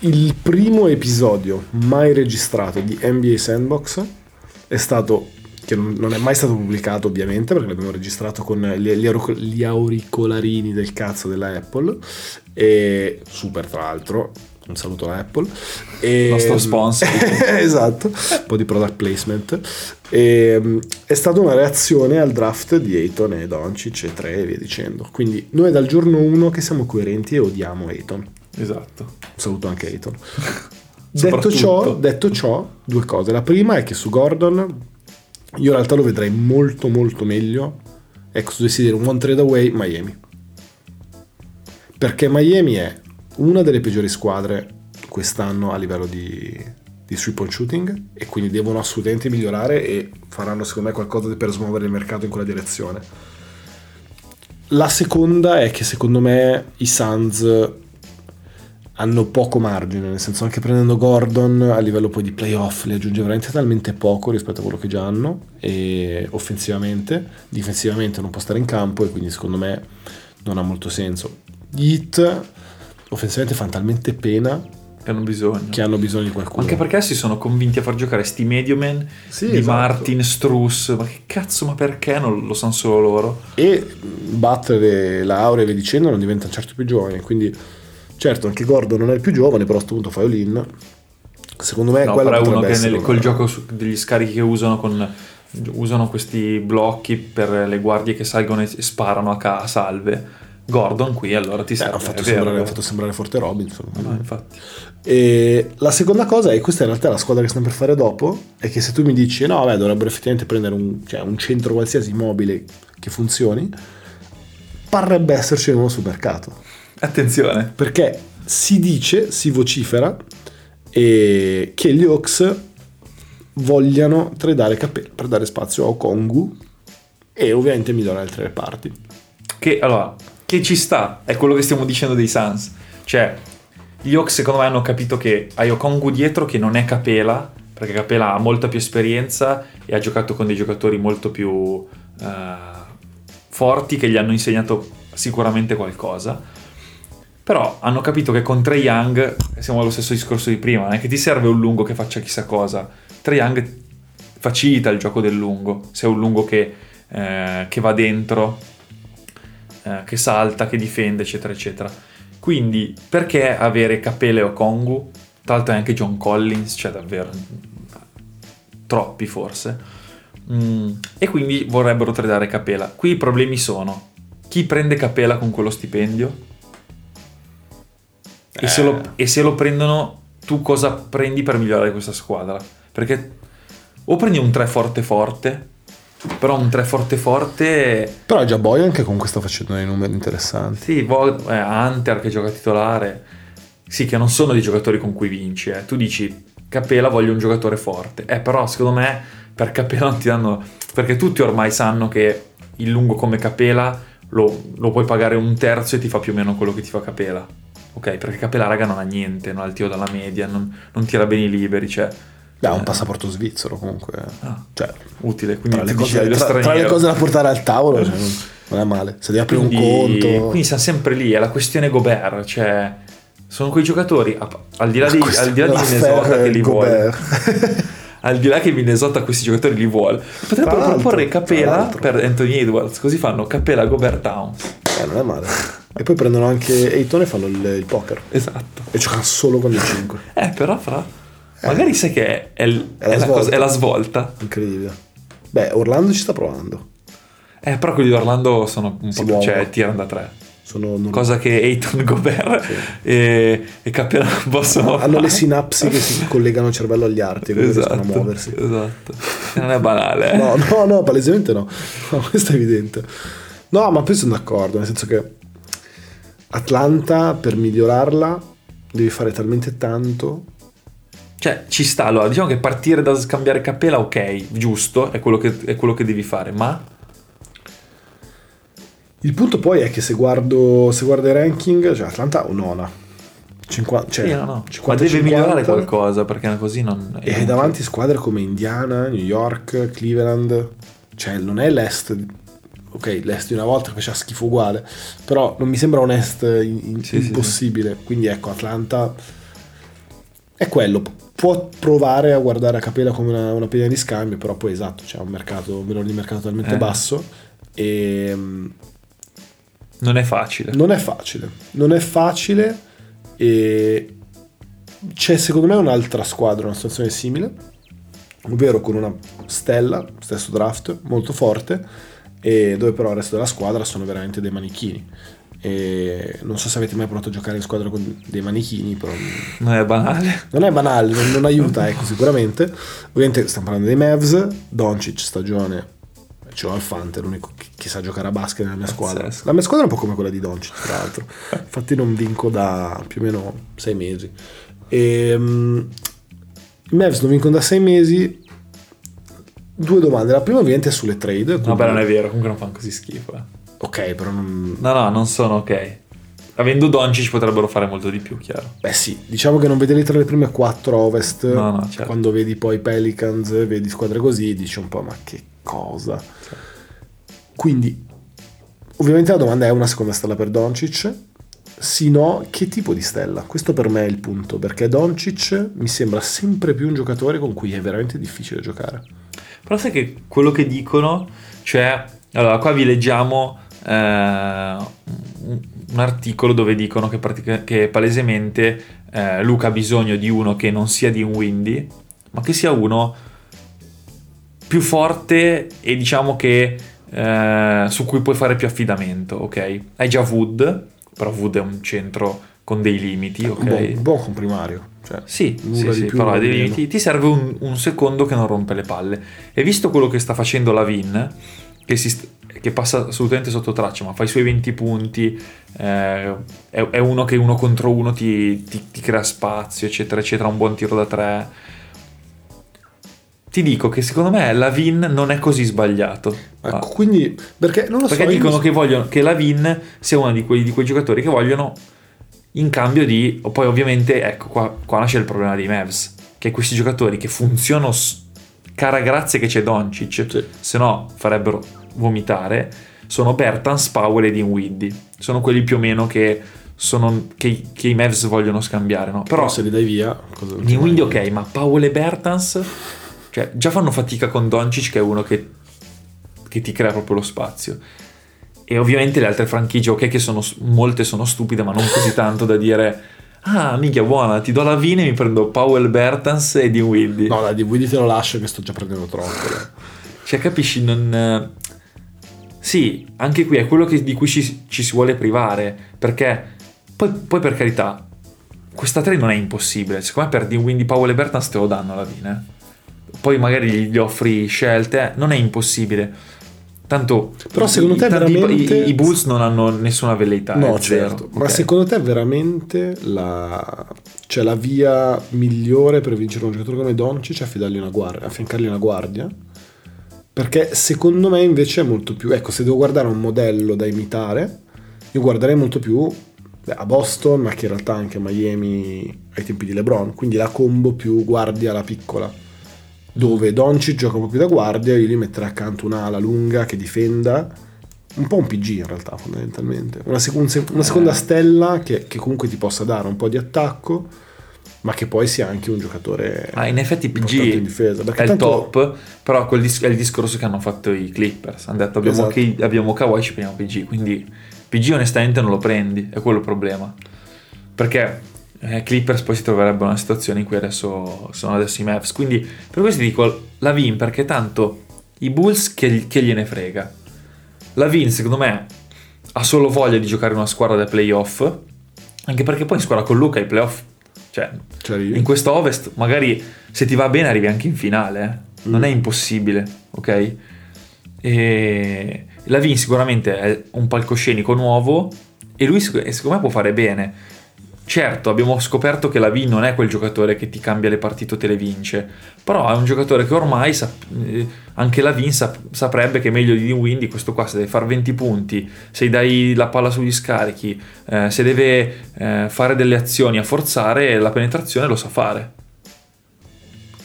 il primo episodio mai registrato di NBA Sandbox è stato, che non, è mai stato pubblicato ovviamente, perché l'abbiamo registrato con gli, gli aurico- gli auricolarini del cazzo della Apple, e super tra l'altro, un saluto alla Apple. E, Nostro sponsor. esatto, un po' di product placement. E, è stata una reazione al draft di Ayton e Doncic e 3 e via dicendo. Quindi noi dal giorno 1 che siamo coerenti e odiamo Ayton. Esatto. Saluto anche Ayton. detto, ciò, detto ciò, due cose. La prima è che su Gordon io in realtà lo vedrei molto molto meglio. Ecco, se dovessi dire un one trade away, Miami. Perché Miami è una delle peggiori squadre quest'anno a livello di, di three point shooting e quindi devono assolutamente migliorare e faranno secondo me qualcosa per smuovere il mercato in quella direzione. La seconda è che secondo me i Suns hanno poco margine, nel senso anche prendendo Gordon a livello poi di playoff li aggiunge veramente talmente poco rispetto a quello che già hanno, e offensivamente, difensivamente non può stare in campo e quindi secondo me non ha molto senso. Gli Heat offensivamente fanno talmente pena Che hanno bisogno. che hanno bisogno di qualcuno. Anche perché si sono convinti a far giocare sti Medioman Sì, di esatto. Martin, Struss. Ma che cazzo, ma perché? Non lo sanno solo loro. e Butler e Laure e via dicendo non diventano certo più giovani quindi certo anche Gordon non è il più giovane però a questo punto fai all-in secondo me No, quello però è uno che nel- col gioco degli scarichi che usano con usano questi blocchi per le guardie che salgono e sparano a, ca- salve. Gordon qui allora ti Eh, serve. ha, fatto sembrare, ha fatto sembrare forte Robinson No, infatti. E la seconda cosa è questa in realtà è la squadra che stiamo per fare dopo è che se tu mi dici no vabbè dovrebbero effettivamente prendere un, cioè, un centro qualsiasi mobile che funzioni parrebbe esserci uno sul mercato Attenzione. perché si dice, si vocifera eh, che gli Hawks vogliano tradare Capella per dare spazio a Okongu e ovviamente migliorare le tre reparti. Che allora, che ci sta, è quello che stiamo dicendo dei Suns. Cioè, gli Hawks secondo me hanno capito che hai Okongu dietro che non è Capela, perché Capela ha molta più esperienza e ha giocato con dei giocatori molto più eh, forti che gli hanno insegnato sicuramente qualcosa. Però hanno capito che con Trae Young, siamo allo stesso discorso di prima, non è che ti serve un lungo che faccia chissà cosa. Trae Young facilita il gioco del lungo, se è un lungo che, eh, che va dentro, eh, che salta, che difende, eccetera, eccetera. Quindi, perché avere Capele o Kongu? Tra l'altro è anche John Collins, cioè davvero troppi forse. Mm, e quindi vorrebbero tradare Capela. Qui i problemi sono chi prende Capela con quello stipendio? E, se lo, e se lo prendono, tu cosa prendi per migliorare questa squadra? Perché o prendi un 3 forte forte, però un 3 forte forte Però già Boy anche comunque sta facendo dei numeri interessanti. sì, Vo- eh, Hunter che gioca titolare. Sì, che non sono dei giocatori con cui vinci. eh. Tu dici, Capela voglio un giocatore forte. Eh, però secondo me per Capela non ti danno... Perché tutti ormai sanno che il lungo come Capela lo, lo puoi pagare un terzo e ti fa più o meno quello che ti fa Capela. Ok, perché Capela, raga, non ha niente, non ha il tiro dalla media, non, non tira bene i liberi, cioè... Beh, ha un eh, passaporto svizzero comunque. Ah. Cioè, Utile, quindi tra le, cose, tra- tra le cose da portare al tavolo cioè, non, non è male. Se devi aprire un Quindi, conto... quindi siamo sempre lì, è la questione Gobert, cioè sono quei giocatori, al di là di, al di, là di Minnesota che li vuole, al di là che Minnesota questi giocatori li vuole, potrebbero proporre Capela per Anthony Edwards, così fanno Capela Gobert Towns. Eh, non è male. E poi prendono anche Ayton e fanno il, il poker. Esatto. E giocano solo con il 5. Eh, però fra... Magari sai che è, È la è la, svolta. cosa- è la svolta. Incredibile. Beh, Orlando ci sta provando. Eh, però quelli di Orlando sono un Si po' più... cioè tirano da tre. Sono, non- Cosa che Ayton, Gobert Sì. e, e Capela non possono hanno le fare. sinapsi che si collegano al cervello agli arti e quindi riescono a Esatto, muoversi. esatto. Non è banale. eh. No, no, no, palesemente no. No, questo è evidente. No, ma poi sono d'accordo, nel senso che Atlanta per migliorarla devi fare talmente tanto. Cioè, ci sta. Allora, diciamo che partire da scambiare Capela, ok, giusto, è quello che, è quello che devi fare, ma Il punto poi è che se guardo, se guardo i ranking, cioè Atlanta o nona. 50, cioè, Sì, no, no. 50, ma deve 50, migliorare qualcosa perché così non. E inutile. davanti squadre come Indiana, New York, Cleveland. Cioè, non è l'Est. Ok, l'Est di una volta che faceva schifo uguale. Però non mi sembra un Est in- in- Sì, sì, impossibile. Quindi ecco, Atlanta è quello. Può provare a guardare a Capella come una, una pena di scambio, però poi esatto, c'è un mercato, un valore di mercato talmente Eh. basso. E mm, Non è facile. non è facile. Non è facile. E c'è secondo me un'altra squadra, una situazione simile, ovvero con una stella, stesso draft, molto forte, e dove però il resto della squadra sono veramente dei manichini. E non so se avete mai provato a giocare in squadra con dei manichini, però Non è banale. non è banale, non, non aiuta, ecco, sicuramente. Ovviamente stiamo parlando dei Mavs, Doncic stagione, ce l'ho al Fante, l'unico che, che sa giocare a basket nella mia squadra. Pazzesco. La mia squadra è un po' come quella di Doncic, tra l'altro. Infatti non vinco da più o meno sei mesi. E, I Mavs non vincono da sei mesi. Due domande. La prima ovviamente è sulle trade. Vabbè, non è vero, comunque non fanno così schifo. eh. Ok, però non... No, no, non sono ok. avendo Doncic potrebbero fare molto di più, chiaro. Beh sì, diciamo che non vederli tra le prime quattro ovest, No, no, certo. quando vedi poi Pelicans, vedi squadre così, dici un po' ma che cosa. Quindi, ovviamente la domanda è una seconda stella per Doncic, sì no, che tipo di stella? Questo per me è il punto, perché Doncic mi sembra sempre più un giocatore con cui è veramente difficile giocare. Però sai che quello che dicono, cioè, allora qua vi leggiamo eh, un articolo dove dicono che, pratica- che palesemente eh, Luca ha bisogno di uno che non sia di un Windy, ma che sia uno più forte e diciamo che eh, su cui puoi fare più affidamento, ok? Hai già Wood, però Wood è un centro con dei limiti, ok? Un buon, un buon comprimario. Cioè, Sì, nulla sì, di sì, più, dei limiti. Ti serve un, un secondo che non rompe le palle. E visto quello che sta facendo Lavin, che, si che passa assolutamente sotto traccia, ma fa i suoi 20 punti, eh, è, è uno che uno contro uno ti, ti- ti crea spazio, eccetera, eccetera, un buon tiro da tre. Ti dico che secondo me Lavin non è così sbagliato. Ecco, Ah. quindi, perché non lo Perché so. io dicono mi- che, vogliono, che Lavin sia uno di quei, di quei giocatori che vogliono in cambio di... Poi ovviamente, ecco, qua, qua nasce il problema dei Mavs, che questi giocatori che funzionano... Cara grazia che c'è Doncic, Sì. se no farebbero vomitare, sono Bertans, Powell e Dinwiddie. Sono quelli più o meno che, sono, che, che i Mavs vogliono scambiare, no? Però Però se li dai via... cosa- Dinwiddie ok, ma Powell e Bertans... Cioè, già fanno fatica con Doncic, che è uno che, che ti crea proprio lo spazio. E ovviamente le altre franchigie, ok, che sono molte sono stupide, ma non così tanto da dire. Ah, minchia, buona, ti do la Vine e mi prendo Powell Bertans e Dinwiddie. No, dai, di Woody te lo lascio che sto già prendendo troppo. dai. Cioè, capisci, non... eh, Sì, anche qui è quello che- di cui ci, ci si vuole privare, perché poi, poi per carità, questa 3 non è impossibile, secondo me per Dinwiddie, Powell e Bertans te lo danno alla fine. Poi magari gli, gli offri scelte, eh, non è impossibile. Tanto Però secondo te i- veramente- i, i Bulls non hanno nessuna velleità, No, zero, certo. Ma ok? secondo te veramente la... Cioè, la via migliore per vincere un giocatore come Doncic è affidargli una guardia, affiancargli una guardia? Perché secondo me invece è molto più... Ecco, se devo guardare un modello da imitare, io guarderei molto più a Boston, ma che in realtà anche a Miami ai tempi di LeBron. Quindi la combo più guardia alla piccola. Dove Doncic gioca un po' più da guardia, io gli metterei accanto un'ala lunga che difenda un po' un PG in realtà fondamentalmente una, sec- un se- una seconda Eh. stella che, che comunque ti possa dare un po' di attacco ma che poi sia anche un giocatore Ah, in effetti PG in difesa è il tanto top, però dis- è il discorso che hanno fatto i Clippers. Hanno detto abbiamo, Esatto. K- abbiamo Kawhi, ci prendiamo PG. Quindi PG onestamente non lo prendi, è quello il problema. Perché eh, Clippers poi si troverebbero in una situazione in cui adesso sono adesso i Mavs. Quindi per questo dico la Vin perché tanto i Bulls che, che gliene frega. La Vin secondo me ha solo voglia di giocare una squadra da playoff, anche perché poi in squadra con Luca i playoff, cioè cioè, io- in questo Ovest magari se ti va bene arrivi anche in finale, eh. non Mm. è impossibile, ok? E la Vin sicuramente è un palcoscenico nuovo e lui sec- secondo me può fare bene. Certo, abbiamo scoperto che la Vin non è quel giocatore che ti cambia le partite o te le vince, però è un giocatore che ormai sap- eh, anche la Vin sap- saprebbe che è meglio di Windy questo qua se deve fare 20 punti, se dai la palla sugli scarichi, eh, se deve eh, fare delle azioni a forzare la penetrazione lo sa fare.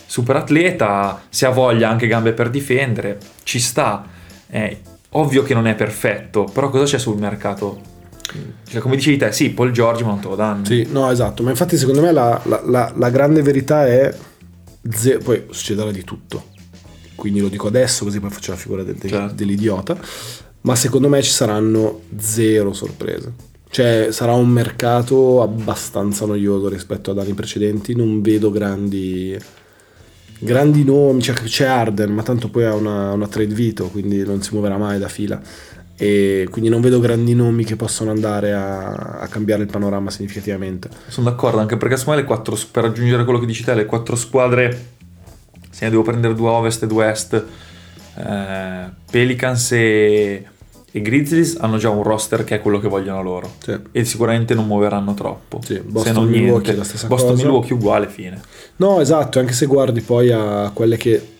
Super atleta, se ha voglia anche gambe per difendere, ci sta. È ovvio che non è perfetto, però cosa c'è sul mercato? Cioè, come dicevi te, sì, Paul George, ma non te lo danno. sì no esatto ma infatti secondo me la, la- la- la grande verità è ze- poi succederà di tutto. Quindi lo dico adesso così poi faccio la figura del- del- Certo. dell'idiota. Ma secondo me ci saranno zero sorprese. Cioè sarà un mercato abbastanza noioso rispetto ad anni precedenti. Non vedo grandi grandi nomi. Cioè, c'è Arden ma tanto poi ha una, una trade veto quindi non si muoverà mai da fila e quindi non vedo grandi nomi che possano andare a, a cambiare il panorama significativamente Sono d'accordo, anche perché secondo me le quattro, per raggiungere quello che dici te, le quattro squadre, se ne devo prendere due ovest e due est, eh, Pelicans e, e Grizzlies hanno già un roster che è quello che vogliono loro. Sì. E sicuramente non muoveranno troppo. Sì, se Boston, non Milwaukee niente. è la stessa Boston cosa. Milwaukee uguale, fine. No, esatto, anche se guardi poi a quelle che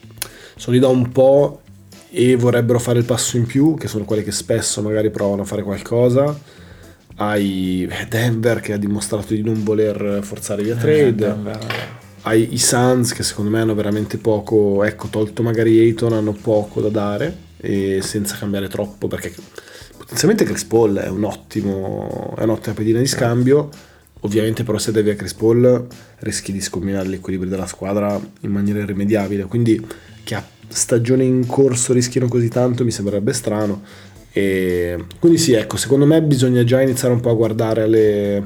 sono lì da un po' e vorrebbero fare il passo in più, che sono quelle che spesso magari provano a fare qualcosa. hai Denver che ha dimostrato di non voler forzare via Eh, trade, hai i Suns che secondo me hanno veramente poco, ecco, tolto magari Ayton, hanno poco da dare e senza cambiare troppo perché potenzialmente Chris Paul è un ottimo, è un'ottima pedina di scambio. Ovviamente però se devi a Chris Paul rischi di scombinare l'equilibrio della squadra in maniera irrimediabile, quindi che a stagione in corso rischino così tanto mi sembrerebbe strano. E quindi sì, ecco, secondo me bisogna già iniziare un po' a guardare alle,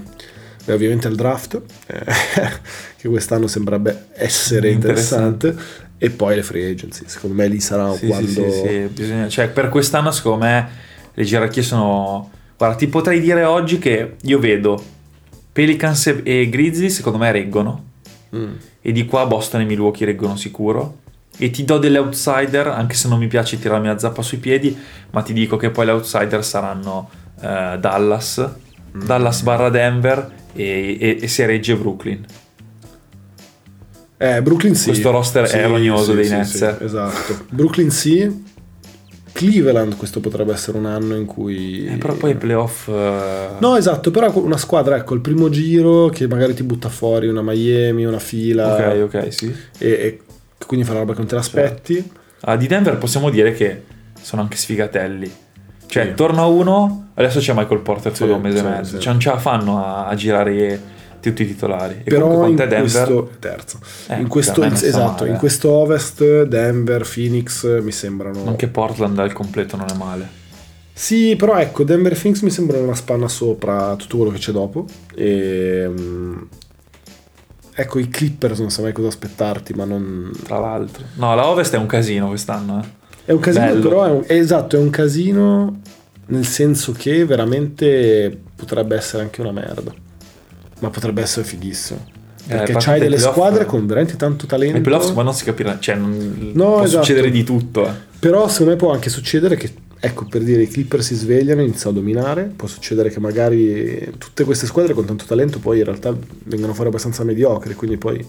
beh, ovviamente al draft, eh, che quest'anno sembrerebbe essere Interessante. interessante, e poi le free agency. Secondo me lì sarà Sì, quando... sì, sì, sì, bisogna- cioè, per quest'anno secondo me le gerarchie sono... Guarda, ti potrei dire oggi che io vedo Pelicans e- Grizzlies secondo me reggono Mm. e di qua Boston e Milwaukee reggono sicuro e ti do delle outsider anche se non mi piace tirarmi la zappa sui piedi ma ti dico che poi le outsider saranno eh, Dallas Dallas barra Denver e, e- e se regge Brooklyn Eh, Brooklyn sì. Questo roster è rognoso dei Nets, eh. esatto. Brooklyn sì. Cleveland questo potrebbe essere un anno in cui... Eh, però poi i playoff eh, No, esatto, però una squadra, ecco, il primo giro che magari ti butta fuori una Miami, una fila ok ok sì e, e quindi fa la roba che non te l'aspetti. Ah, di Denver possiamo dire che sono anche sfigatelli. Cioè, Sì. torna uno, adesso c'è Michael Porter solo Sì, un mese sì, e mezzo. Cioè, non ce la fanno a, a girare tutti i titolari. E Però in Denver... questo terzo. Eh, in questo, non sta esatto, male. in questo ovest Denver, Phoenix mi sembrano Anche Portland al completo non è male. Sì, però ecco, Denver Phoenix mi sembrano una spanna sopra tutto quello che c'è dopo. E, mm, ecco, i Clippers non sai mai cosa aspettarti, ma non... Tra l'altro. No, la Ovest è un casino quest'anno. Eh. È un casino, Bello. però è un... esatto, è un casino nel senso che veramente potrebbe essere anche una merda. Ma potrebbe essere fighissimo. Perché Eh, c'hai delle squadre con veramente tanto talento. Nei playoff ma non si capirà, cioè non, No, può esatto. succedere di tutto. eh. Però secondo me può anche succedere che, ecco, per dire, i Clipper si svegliano iniziano a dominare. Può succedere che magari tutte queste squadre con tanto talento poi in realtà vengano fuori abbastanza mediocri. Quindi poi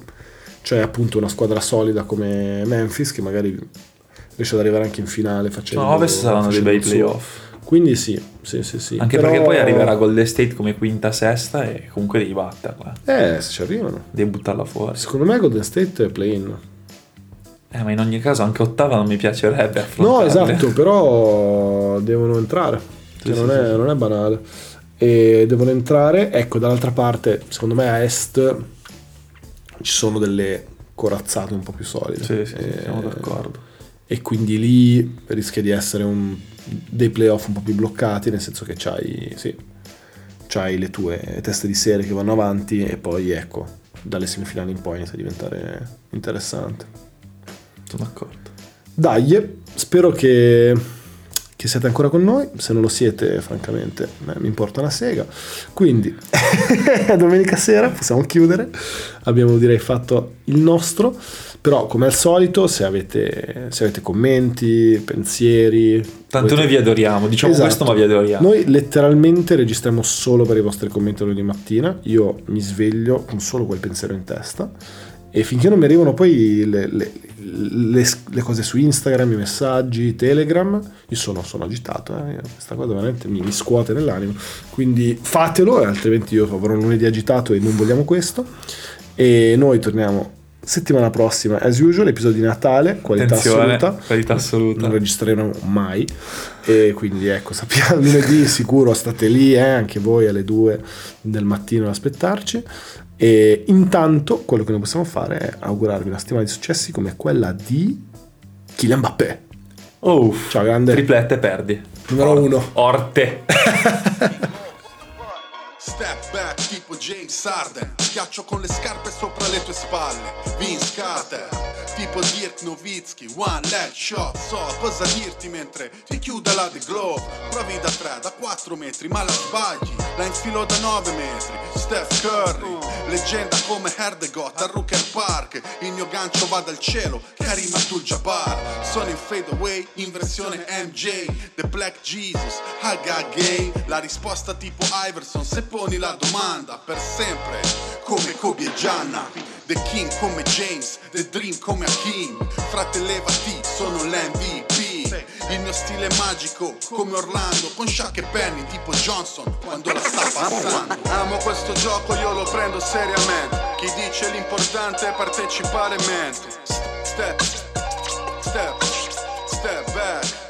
c'è appunto una squadra solida come Memphis che magari riesce ad arrivare anche in finale facendo... No, Ovest saranno dei bei playoff. Quindi sì, sì, sì, sì. Anche Però- perché poi arriverà Golden State come quinta, sesta e comunque devi batterla. Eh, se ci arrivano. Devi buttarla fuori. Secondo me Golden State è play-in. Eh, ma in ogni caso anche ottava non mi piacerebbe No, esatto, però devono entrare. Cioè, sì, non, sì, è, sì. non è banale. E devono entrare. Ecco, dall'altra parte, secondo me a est ci sono delle corazzate un po' più solide. Sì, sì, E- siamo d'accordo. E quindi lì rischia di essere un- dei playoff un po' più bloccati, nel senso che c'hai, sì, c'hai le tue teste di serie che vanno avanti e poi ecco, dalle semifinali in poi inizia a diventare interessante. Sono d'accordo. Dai, spero che, che siete ancora con noi. Se non lo siete, francamente, eh, mi importa una sega. Quindi, domenica sera possiamo chiudere. Abbiamo direi fatto il nostro. Però, come al solito, se avete, se avete commenti, pensieri. Tanto volete- noi vi adoriamo, diciamo Esatto. questo, ma vi adoriamo. Noi letteralmente registriamo solo per i vostri commenti lunedì mattina. Io mi sveglio con solo quel pensiero in testa. E finché non mi arrivano poi le, le- le- le cose su Instagram, i messaggi, Telegram, io sono, sono agitato. eh. Questa cosa veramente mi, mi scuote nell'animo. Quindi fatelo, altrimenti io avrò un lunedì agitato e non vogliamo questo. E noi torniamo settimana prossima, as usual, episodio di Natale, qualità Attenzione, assoluta. qualità assoluta. Non registreremo mai. E quindi ecco, sappiamo lunedì sicuro state lì, eh, anche voi alle 2 del mattino ad aspettarci. E intanto quello che noi possiamo fare è augurarvi una settimana di successi come quella di Kylian Mbappé. Oh, Ciao grande. triplette perdi. Numero Or- uno. Orte. Tipo James Harden. Schiaccio con le scarpe sopra le tue spalle. Vince Carter Tipo Dirk Nowitzki One leg shot So cosa dirti mentre ti chiude la The Glove Provi da 3, da 4 metri ma la sbagli. La infilo da 9 metri Steph Curry. Leggenda come Herdegot a Rooker Park. Il mio gancio va dal cielo Karim Abdul-Jabbar. Sono in fade away in versione MJ The Black Jesus got game La risposta tipo Iverson Se poni la domanda per sempre Come Kobe e Gianna The King come James The Dream come Hakim Frate levati sono l'MVP Il mio stile è magico, come Orlando, con Shaq e Penny, tipo Johnson, quando la sta passando. Amo questo gioco, io lo prendo seriamente. Chi dice l'importante è partecipare mente. Step, step, step back.